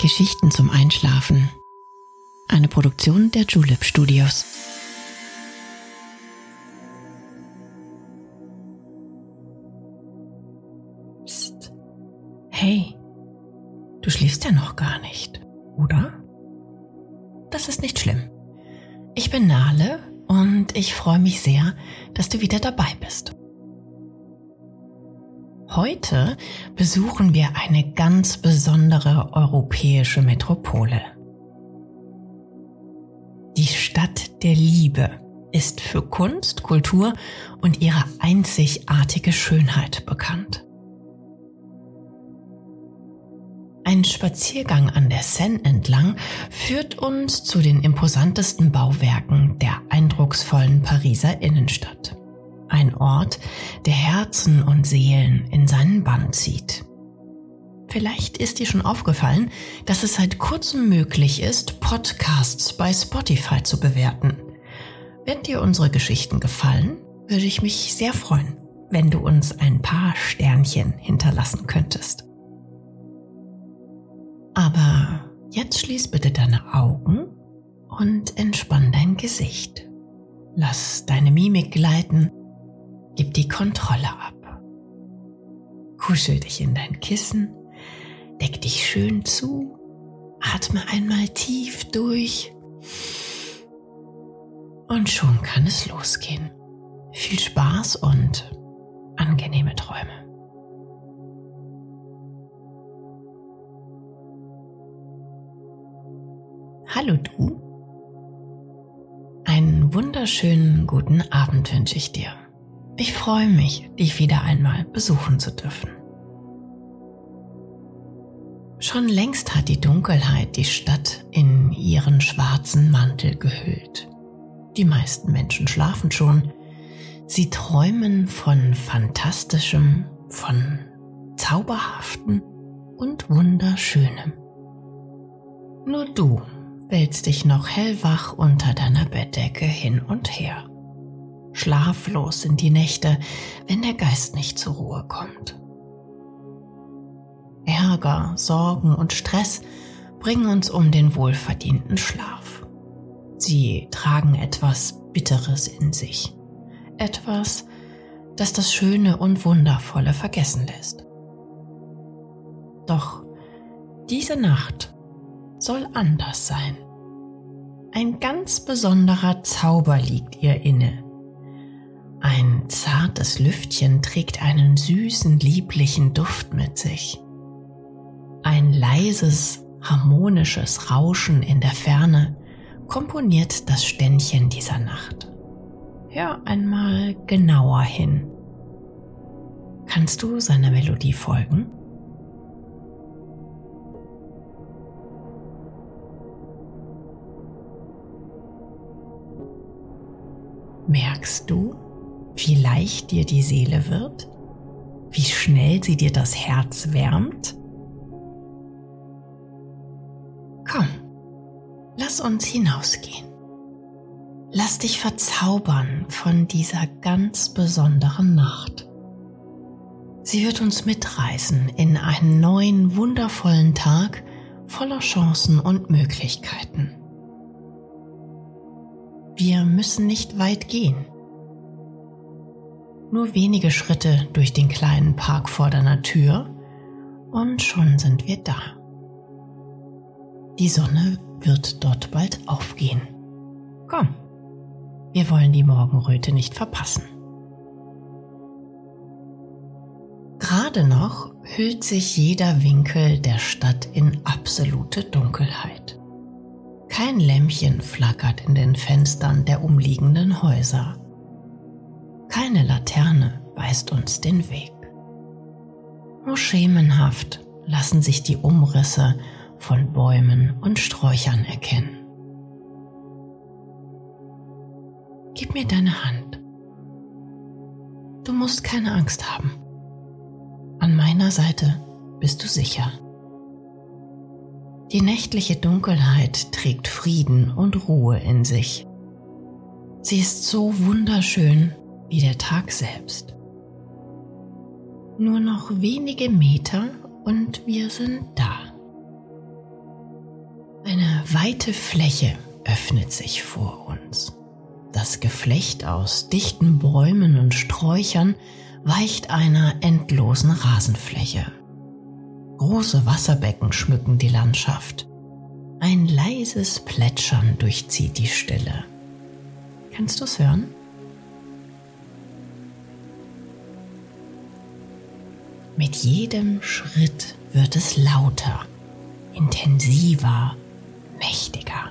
Geschichten zum Einschlafen. Eine Produktion der Julep Studios. Psst. Hey, du schläfst ja noch gar nicht, oder? Das ist nicht schlimm. Ich bin Nale und ich freue mich sehr, dass du wieder dabei bist. Heute besuchen wir eine ganz besondere europäische Metropole. Die Stadt der Liebe ist für Kunst, Kultur und ihre einzigartige Schönheit bekannt. Ein Spaziergang an der Seine entlang führt uns zu den imposantesten Bauwerken der eindrucksvollen Pariser Innenstadt ein Ort, der Herzen und Seelen in seinen Bann zieht. Vielleicht ist dir schon aufgefallen, dass es seit kurzem möglich ist, Podcasts bei Spotify zu bewerten. Wenn dir unsere Geschichten gefallen, würde ich mich sehr freuen, wenn du uns ein paar Sternchen hinterlassen könntest. Aber jetzt schließ bitte deine Augen und entspann dein Gesicht. Lass deine Mimik gleiten Gib die Kontrolle ab. Kuschel dich in dein Kissen, deck dich schön zu, atme einmal tief durch und schon kann es losgehen. Viel Spaß und angenehme Träume. Hallo du. Einen wunderschönen guten Abend wünsche ich dir. Ich freue mich, dich wieder einmal besuchen zu dürfen. Schon längst hat die Dunkelheit die Stadt in ihren schwarzen Mantel gehüllt. Die meisten Menschen schlafen schon. Sie träumen von fantastischem, von zauberhaften und wunderschönem. Nur du wälzt dich noch hellwach unter deiner Bettdecke hin und her. Schlaflos sind die Nächte, wenn der Geist nicht zur Ruhe kommt. Ärger, Sorgen und Stress bringen uns um den wohlverdienten Schlaf. Sie tragen etwas Bitteres in sich. Etwas, das das Schöne und Wundervolle vergessen lässt. Doch diese Nacht soll anders sein. Ein ganz besonderer Zauber liegt ihr inne, ein zartes Lüftchen trägt einen süßen, lieblichen Duft mit sich. Ein leises, harmonisches Rauschen in der Ferne komponiert das Ständchen dieser Nacht. Hör einmal genauer hin. Kannst du seiner Melodie folgen? Merkst du, wie leicht dir die Seele wird, wie schnell sie dir das Herz wärmt? Komm, lass uns hinausgehen. Lass dich verzaubern von dieser ganz besonderen Nacht. Sie wird uns mitreißen in einen neuen, wundervollen Tag voller Chancen und Möglichkeiten. Wir müssen nicht weit gehen nur wenige Schritte durch den kleinen Park vor deiner Tür und schon sind wir da. Die Sonne wird dort bald aufgehen. Komm, wir wollen die Morgenröte nicht verpassen. Gerade noch hüllt sich jeder Winkel der Stadt in absolute Dunkelheit. Kein Lämpchen flackert in den Fenstern der umliegenden Häuser. Keine Laterne weist uns den Weg. Nur schemenhaft lassen sich die Umrisse von Bäumen und Sträuchern erkennen. Gib mir deine Hand. Du musst keine Angst haben. An meiner Seite bist du sicher. Die nächtliche Dunkelheit trägt Frieden und Ruhe in sich. Sie ist so wunderschön wie der Tag selbst. Nur noch wenige Meter und wir sind da. weite Fläche öffnet sich vor uns. Das Geflecht aus dichten Bäumen und Sträuchern weicht einer endlosen Rasenfläche. Große Wasserbecken schmücken die Landschaft. Ein leises Plätschern durchzieht die Stille. Kannst du es hören? Mit jedem Schritt wird es lauter, intensiver, mächtiger.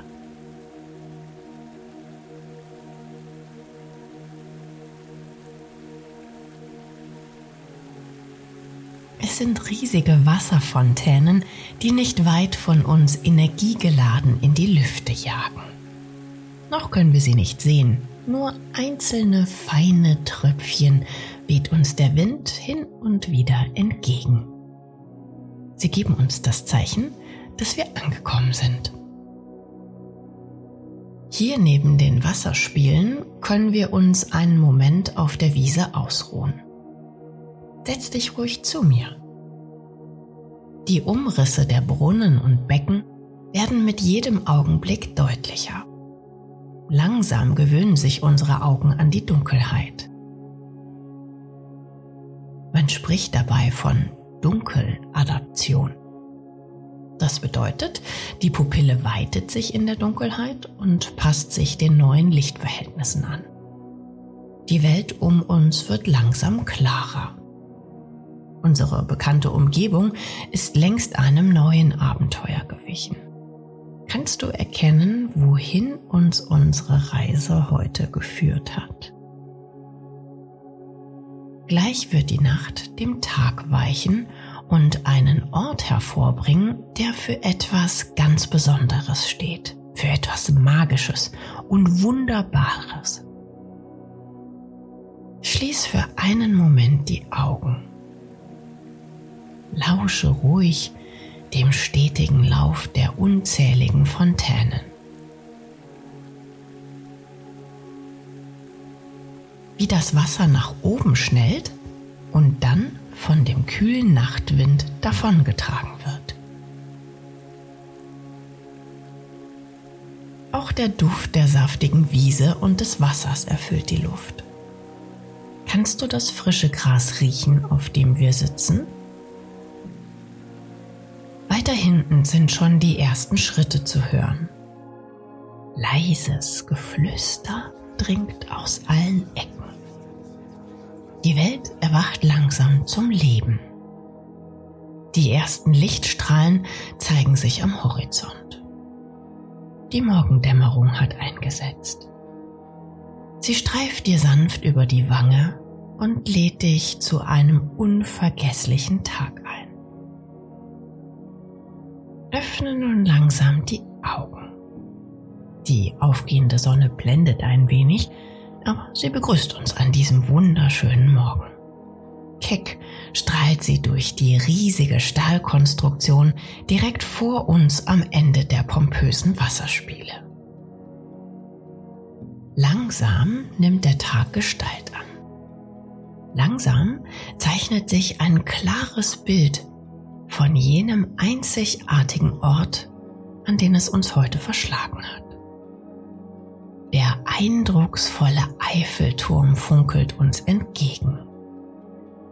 Es sind riesige Wasserfontänen, die nicht weit von uns energiegeladen in die Lüfte jagen. Noch können wir sie nicht sehen, nur einzelne feine Tröpfchen weht uns der Wind hin und wieder entgegen. Sie geben uns das Zeichen, dass wir angekommen sind. Hier neben den Wasserspielen können wir uns einen Moment auf der Wiese ausruhen. Setz dich ruhig zu mir. Die Umrisse der Brunnen und Becken werden mit jedem Augenblick deutlicher. Langsam gewöhnen sich unsere Augen an die Dunkelheit. Man spricht dabei von Dunkeladaption. Das bedeutet, die Pupille weitet sich in der Dunkelheit und passt sich den neuen Lichtverhältnissen an. Die Welt um uns wird langsam klarer. Unsere bekannte Umgebung ist längst einem neuen Abenteuer gewichen. Kannst du erkennen, wohin uns unsere Reise heute geführt hat? Gleich wird die Nacht dem Tag weichen und einen Ort hervorbringen, der für etwas ganz Besonderes steht, für etwas Magisches und Wunderbares. Schließ für einen Moment die Augen lausche ruhig dem stetigen Lauf der unzähligen Fontänen. Wie das Wasser nach oben schnellt und dann von dem kühlen Nachtwind davongetragen wird. Auch der Duft der saftigen Wiese und des Wassers erfüllt die Luft. Kannst du das frische Gras riechen, auf dem wir sitzen? Weiter hinten sind schon die ersten Schritte zu hören. Leises Geflüster dringt aus allen Ecken. Die Welt erwacht langsam zum Leben. Die ersten Lichtstrahlen zeigen sich am Horizont. Die Morgendämmerung hat eingesetzt. Sie streift dir sanft über die Wange und lädt dich zu einem unvergesslichen Tag Öffne nun langsam die Augen. Die aufgehende Sonne blendet ein wenig, aber sie begrüßt uns an diesem wunderschönen Morgen. Keck strahlt sie durch die riesige Stahlkonstruktion direkt vor uns am Ende der pompösen Wasserspiele. Langsam nimmt der Tag Gestalt an. Langsam zeichnet sich ein klares Bild von jenem einzigartigen Ort, an den es uns heute verschlagen hat. Der eindrucksvolle Eiffelturm funkelt uns entgegen.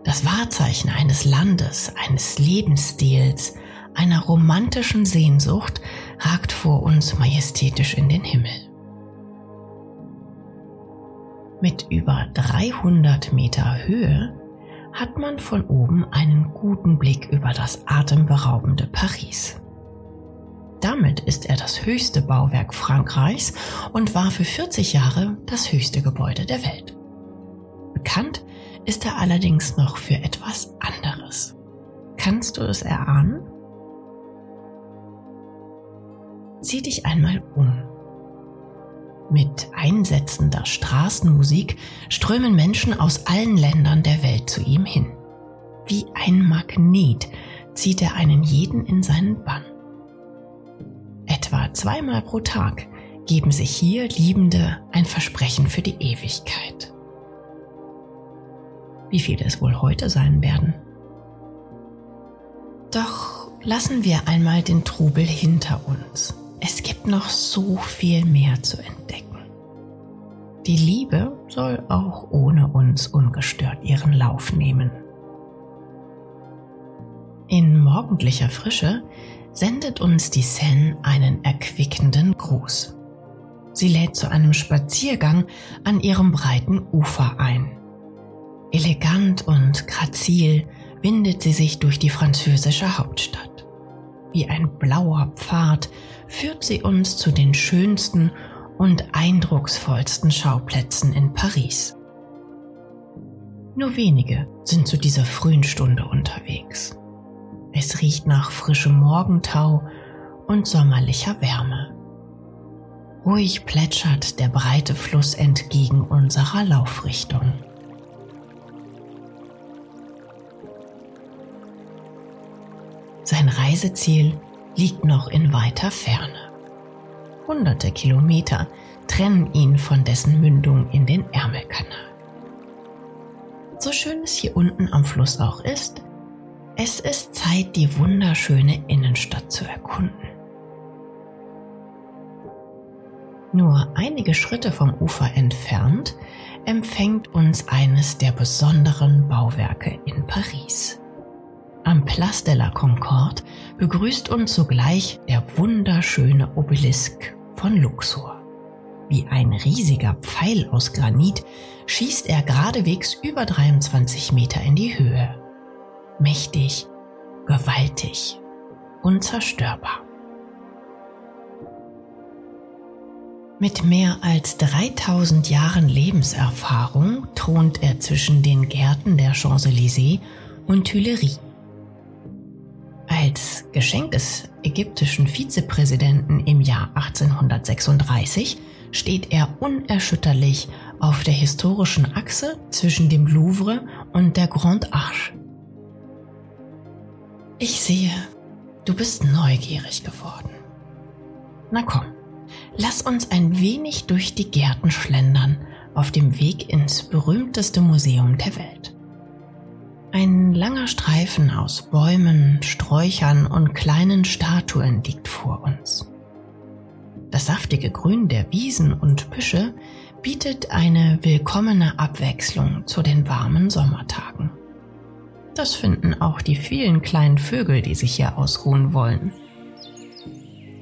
Das Wahrzeichen eines Landes, eines Lebensstils, einer romantischen Sehnsucht ragt vor uns majestätisch in den Himmel. Mit über 300 Meter Höhe hat man von oben einen guten Blick über das atemberaubende Paris. Damit ist er das höchste Bauwerk Frankreichs und war für 40 Jahre das höchste Gebäude der Welt. Bekannt ist er allerdings noch für etwas anderes. Kannst du es erahnen? Sieh dich einmal um. Mit einsetzender Straßenmusik strömen Menschen aus allen Ländern der Welt zu ihm hin. Wie ein Magnet zieht er einen jeden in seinen Bann. Etwa zweimal pro Tag geben sich hier Liebende ein Versprechen für die Ewigkeit. Wie viele es wohl heute sein werden? Doch lassen wir einmal den Trubel hinter uns es gibt noch so viel mehr zu entdecken. Die Liebe soll auch ohne uns ungestört ihren Lauf nehmen. In morgendlicher Frische sendet uns die Seine einen erquickenden Gruß. Sie lädt zu einem Spaziergang an ihrem breiten Ufer ein. Elegant und grazil windet sie sich durch die französische Hauptstadt. Wie ein blauer Pfad führt sie uns zu den schönsten und eindrucksvollsten Schauplätzen in Paris. Nur wenige sind zu dieser frühen Stunde unterwegs. Es riecht nach frischem Morgentau und sommerlicher Wärme. Ruhig plätschert der breite Fluss entgegen unserer Laufrichtung. Sein Reiseziel liegt noch in weiter Ferne. Hunderte Kilometer trennen ihn von dessen Mündung in den Ärmelkanal. So schön es hier unten am Fluss auch ist, es ist Zeit, die wunderschöne Innenstadt zu erkunden. Nur einige Schritte vom Ufer entfernt empfängt uns eines der besonderen Bauwerke in Paris. Am Place de la Concorde begrüßt uns sogleich der wunderschöne Obelisk von Luxor. Wie ein riesiger Pfeil aus Granit schießt er geradewegs über 23 Meter in die Höhe mächtig, gewaltig, unzerstörbar. Mit mehr als 3000 Jahren Lebenserfahrung thront er zwischen den Gärten der Champs-Élysées und Tuileries. Als Geschenk des ägyptischen Vizepräsidenten im Jahr 1836 steht er unerschütterlich auf der historischen Achse zwischen dem Louvre und der Grande Arche. Ich sehe, du bist neugierig geworden. Na komm, lass uns ein wenig durch die Gärten schlendern auf dem Weg ins berühmteste Museum der Welt. Ein langer Streifen aus Bäumen, Sträuchern und kleinen Statuen liegt vor uns. Das saftige Grün der Wiesen und Büsche bietet eine willkommene Abwechslung zu den warmen Sommertagen. Das finden auch die vielen kleinen Vögel, die sich hier ausruhen wollen.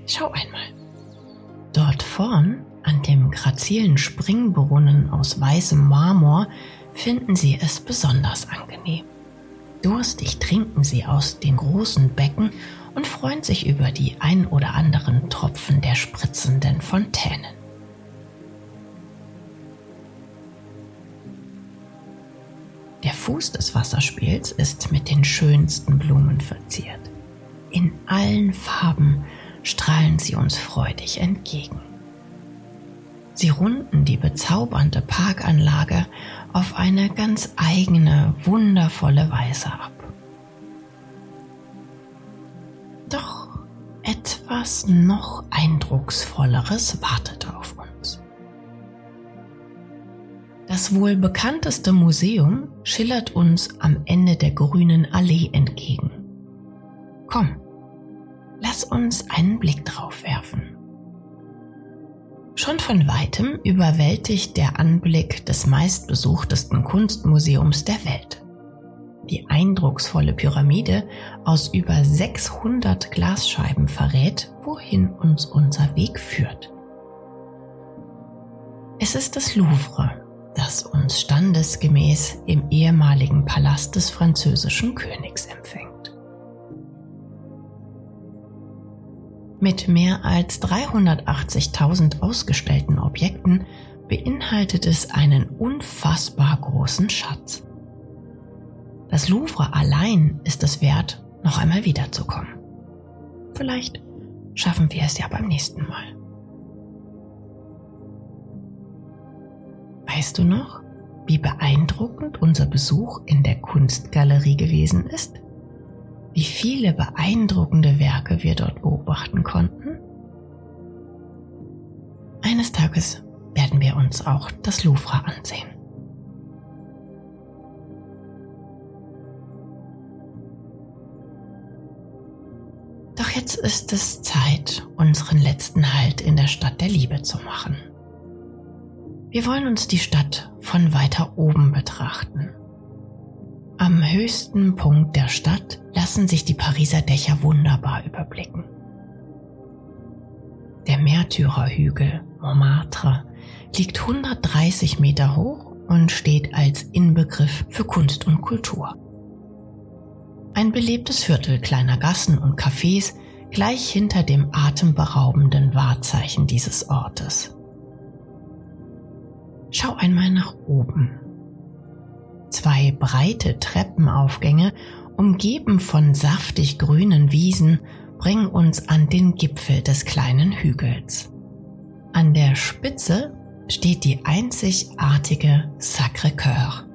Schau einmal. Dort vorn, an dem grazilen Springbrunnen aus weißem Marmor, finden sie es besonders angenehm. Durstig trinken sie aus den großen Becken und freuen sich über die ein oder anderen Tropfen der spritzenden Fontänen. Der Fuß des Wasserspiels ist mit den schönsten Blumen verziert. In allen Farben strahlen sie uns freudig entgegen. Sie runden die bezaubernde Parkanlage auf eine ganz eigene, wundervolle Weise ab. Doch etwas noch eindrucksvolleres wartet auf uns. Das wohl bekannteste Museum schillert uns am Ende der grünen Allee entgegen. Komm, lass uns einen Blick drauf werfen. Schon von weitem überwältigt der Anblick des meistbesuchtesten Kunstmuseums der Welt. Die eindrucksvolle Pyramide aus über 600 Glasscheiben verrät, wohin uns unser Weg führt. Es ist das Louvre, das uns standesgemäß im ehemaligen Palast des französischen Königs empfängt. Mit mehr als 380.000 ausgestellten Objekten beinhaltet es einen unfassbar großen Schatz. Das Louvre allein ist es wert, noch einmal wiederzukommen. Vielleicht schaffen wir es ja beim nächsten Mal. Weißt du noch, wie beeindruckend unser Besuch in der Kunstgalerie gewesen ist? Wie viele beeindruckende Werke wir dort beobachten konnten? Eines Tages werden wir uns auch das Louvre ansehen. Doch jetzt ist es Zeit, unseren letzten Halt in der Stadt der Liebe zu machen. Wir wollen uns die Stadt von weiter oben betrachten. Am höchsten Punkt der Stadt lassen sich die Pariser Dächer wunderbar überblicken. Der Märtyrerhügel Montmartre liegt 130 Meter hoch und steht als Inbegriff für Kunst und Kultur. Ein belebtes Viertel kleiner Gassen und Cafés gleich hinter dem atemberaubenden Wahrzeichen dieses Ortes. Schau einmal nach oben. Zwei breite Treppenaufgänge, umgeben von saftig grünen Wiesen, bringen uns an den Gipfel des kleinen Hügels. An der Spitze steht die einzigartige Sacré-Cœur.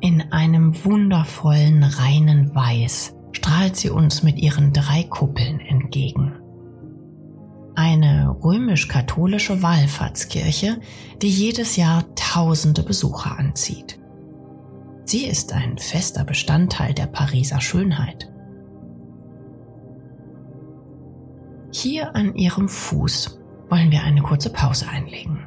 In einem wundervollen reinen Weiß strahlt sie uns mit ihren drei Kuppeln entgegen. Eine römisch-katholische Wallfahrtskirche, die jedes Jahr tausende Besucher anzieht. Sie ist ein fester Bestandteil der Pariser Schönheit. Hier an ihrem Fuß wollen wir eine kurze Pause einlegen.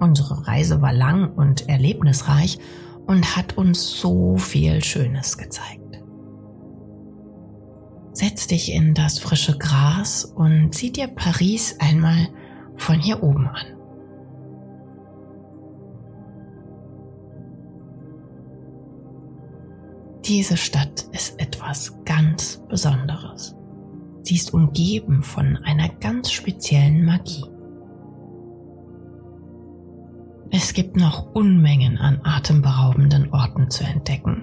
Unsere Reise war lang und erlebnisreich und hat uns so viel Schönes gezeigt. Setz dich in das frische Gras und sieh dir Paris einmal von hier oben an. Diese Stadt ist etwas ganz Besonderes. Sie ist umgeben von einer ganz speziellen Magie. Es gibt noch Unmengen an atemberaubenden Orten zu entdecken.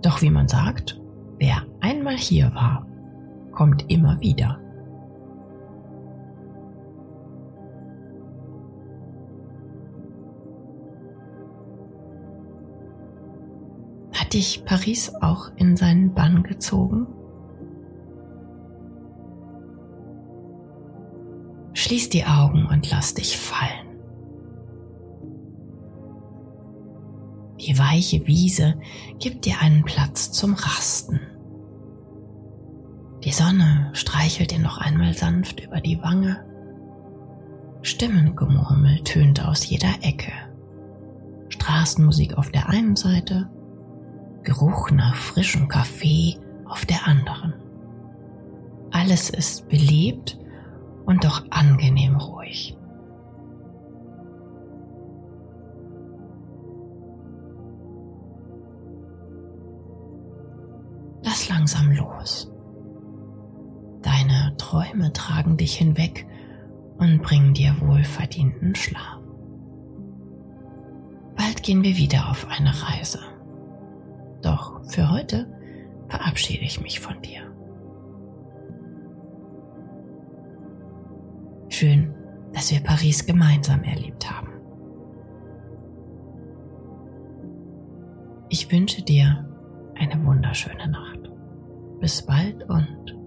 Doch wie man sagt, wer einmal hier war, kommt immer wieder. Hat dich Paris auch in seinen Bann gezogen? Schließ die Augen und lass dich fallen. Die weiche Wiese gibt dir einen Platz zum Rasten. Die Sonne streichelt dir noch einmal sanft über die Wange. Stimmengemurmel tönt aus jeder Ecke. Straßenmusik auf der einen Seite, Geruch nach frischem Kaffee auf der anderen. Alles ist belebt und doch angenehm ruhig. Lass langsam los. Träume tragen dich hinweg und bringen dir wohlverdienten Schlaf. Bald gehen wir wieder auf eine Reise. Doch für heute verabschiede ich mich von dir. Schön, dass wir Paris gemeinsam erlebt haben. Ich wünsche dir eine wunderschöne Nacht. Bis bald und.